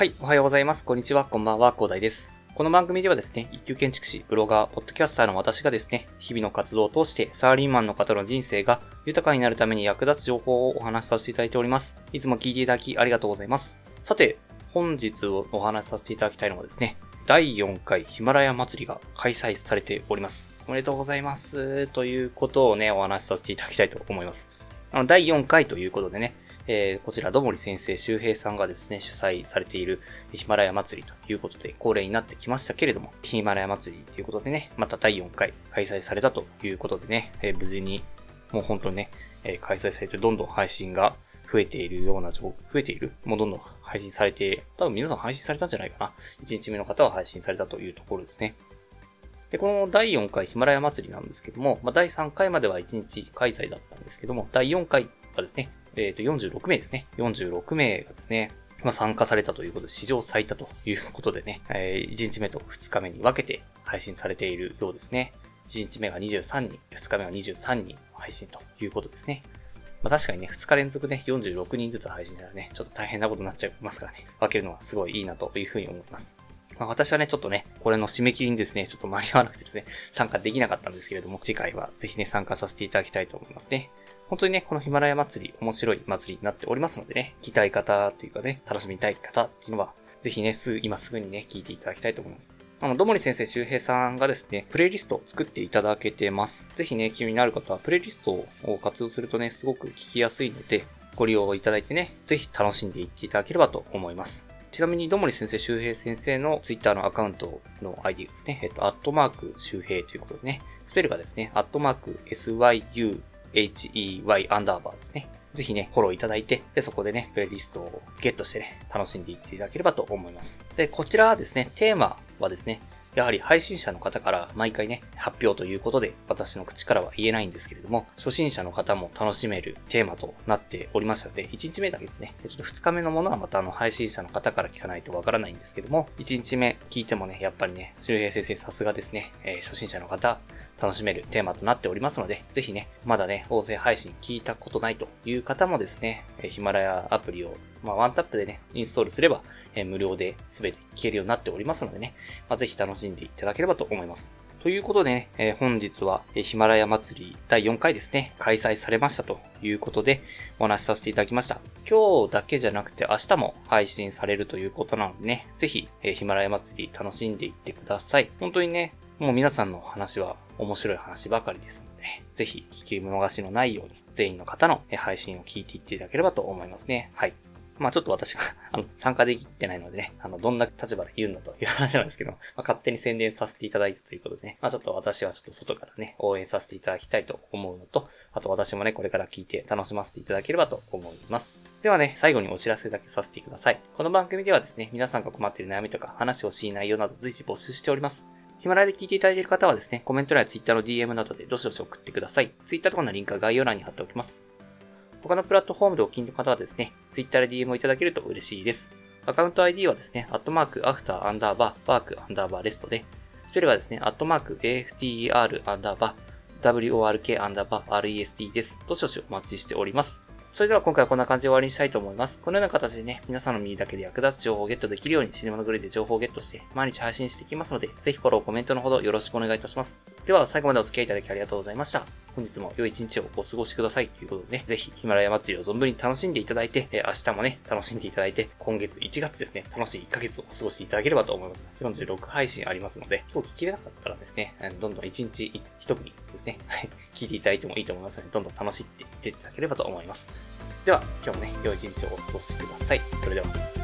はい、おはようございます。こんにちは、こんばんは、広大です。この番組ではですね、一級建築士、ブロガー、ポッドキャスターの私がですね、日々の活動を通して、サラリーマンの方の人生が豊かになるために役立つ情報をお話しさせていただいております。いつも聞いていただきありがとうございます。さて、本日お話しさせていただきたいのはですね、第4回ヒマラヤ祭りが開催されております。おめでとうございます。ということをね、お話しさせていただきたいと思います。あの、第4回ということでね、えー、こちら、どもり先生周平さんがですね、主催されているヒマラヤ祭りということで、恒例になってきましたけれども、ヒマラヤ祭りということでね、また第4回開催されたということでね、えー、無事に、もう本当にね、えー、開催されてどんどん配信が増えているような状況、増えているもうどんどん配信されて、多分皆さん配信されたんじゃないかな。1日目の方は配信されたというところですね。で、この第4回ヒマラヤ祭りなんですけども、まあ、第3回までは1日開催だったんですけども、第4回はですね、えっ、ー、と、46名ですね。46名がですね、まあ、参加されたということで、史上最多ということでね、えー、1日目と2日目に分けて配信されているようですね。1日目が23人、2日目は23人配信ということですね。まあ、確かにね、2日連続ね、46人ずつ配信したらね、ちょっと大変なことになっちゃいますからね、分けるのはすごいいいなというふうに思います。まあ、私はね、ちょっとね、これの締め切りにですね、ちょっと間に合わなくてですね、参加できなかったんですけれども、次回はぜひね、参加させていただきたいと思いますね。本当にね、このヒマラヤ祭り、面白い祭りになっておりますのでね、聞きたい方というかね、楽しみたい方っていうのは、ぜひね、すぐ、今すぐにね、聞いていただきたいと思います。あの、どもり先生周平さんがですね、プレイリストを作っていただけてます。ぜひね、気になる方は、プレイリストを活用するとね、すごく聞きやすいので、ご利用いただいてね、ぜひ楽しんでいっていただければと思います。ちなみに、どもり先生、周平先生のツイッターのアカウントの ID ですね。えっと、アットマーク周平ということでね、スペルがですね、アットマーク syu hey アンダーバーですね。ぜひね、フォローいただいて、で、そこでね、プレイリストをゲットしてね、楽しんでいっていただければと思います。で、こちらはですね、テーマはですね、やはり配信者の方から毎回ね、発表ということで、私の口からは言えないんですけれども、初心者の方も楽しめるテーマとなっておりましたので、1日目だけですね。ちょっと2日目のものはまたあの配信者の方から聞かないとわからないんですけども、1日目聞いてもね、やっぱりね、周平先生さすがですね、えー、初心者の方、楽しめるテーマとなっておりますので、ぜひね、まだね、音声配信聞いたことないという方もですね、ヒマラヤアプリを、まあ、ワンタップでね、インストールすれば、え無料で全て聞けるようになっておりますのでね、まあ、ぜひ楽しんでいただければと思います。ということでね、え、本日は、ヒマラヤ祭り第4回ですね、開催されましたということでお話しさせていただきました。今日だけじゃなくて明日も配信されるということなのでね、ぜひ、ヒマラヤ祭り楽しんでいってください。本当にね、もう皆さんの話は面白い話ばかりですので、ぜひ聞き見逃しのないように全員の方の配信を聞いていっていただければと思いますね。はい。まあちょっと私が あの、参加できてないのでね、あの、どんな立場で言うんだという話なんですけど、まあ、勝手に宣伝させていただいたということでね、まあちょっと私はちょっと外からね、応援させていただきたいと思うのと、あと私もね、これから聞いて楽しませていただければと思います。ではね、最後にお知らせだけさせてください。この番組ではですね、皆さんが困っている悩みとか話してほしい内容など随時募集しております。ヒマラヤで聞いていただいている方はですね、コメント欄や Twitter の DM などでどしどし送ってください。Twitter とかのリンクは概要欄に貼っておきます。他のプラットフォームでお聞きの方はですね、Twitter で DM をいただけると嬉しいです。アカウント ID はですね、アットマーク、アフター、アンダーバー、ワーク、アンダーバー、レストで、スペルはですね、アットマーク、AFTER、アンダーバー、WORK、アンダーバー、REST です。どしどしお待ちしております。それでは今回はこんな感じで終わりにしたいと思います。このような形でね、皆さんの耳だけで役立つ情報をゲットできるようにシネマのグレーで情報をゲットして毎日配信していきますので、ぜひフォロー、コメントのほどよろしくお願いいたします。では最後までお付き合いいただきありがとうございました。本日も良い一日をお過ごしくださいということでね、ぜひヒマラヤ祭りを存分に楽しんでいただいて、え明日もね、楽しんでいただいて、今月1月ですね、楽しい1ヶ月をお過ごしいただければと思います。46配信ありますので、今日聞きれなかったらですね、どんどん1日1組ですね、はい、聞いていただいてもいいと思いますので、どんどん楽しんでいっていただければと思います。では、今日もね、良い一日をお過ごしください。それでは。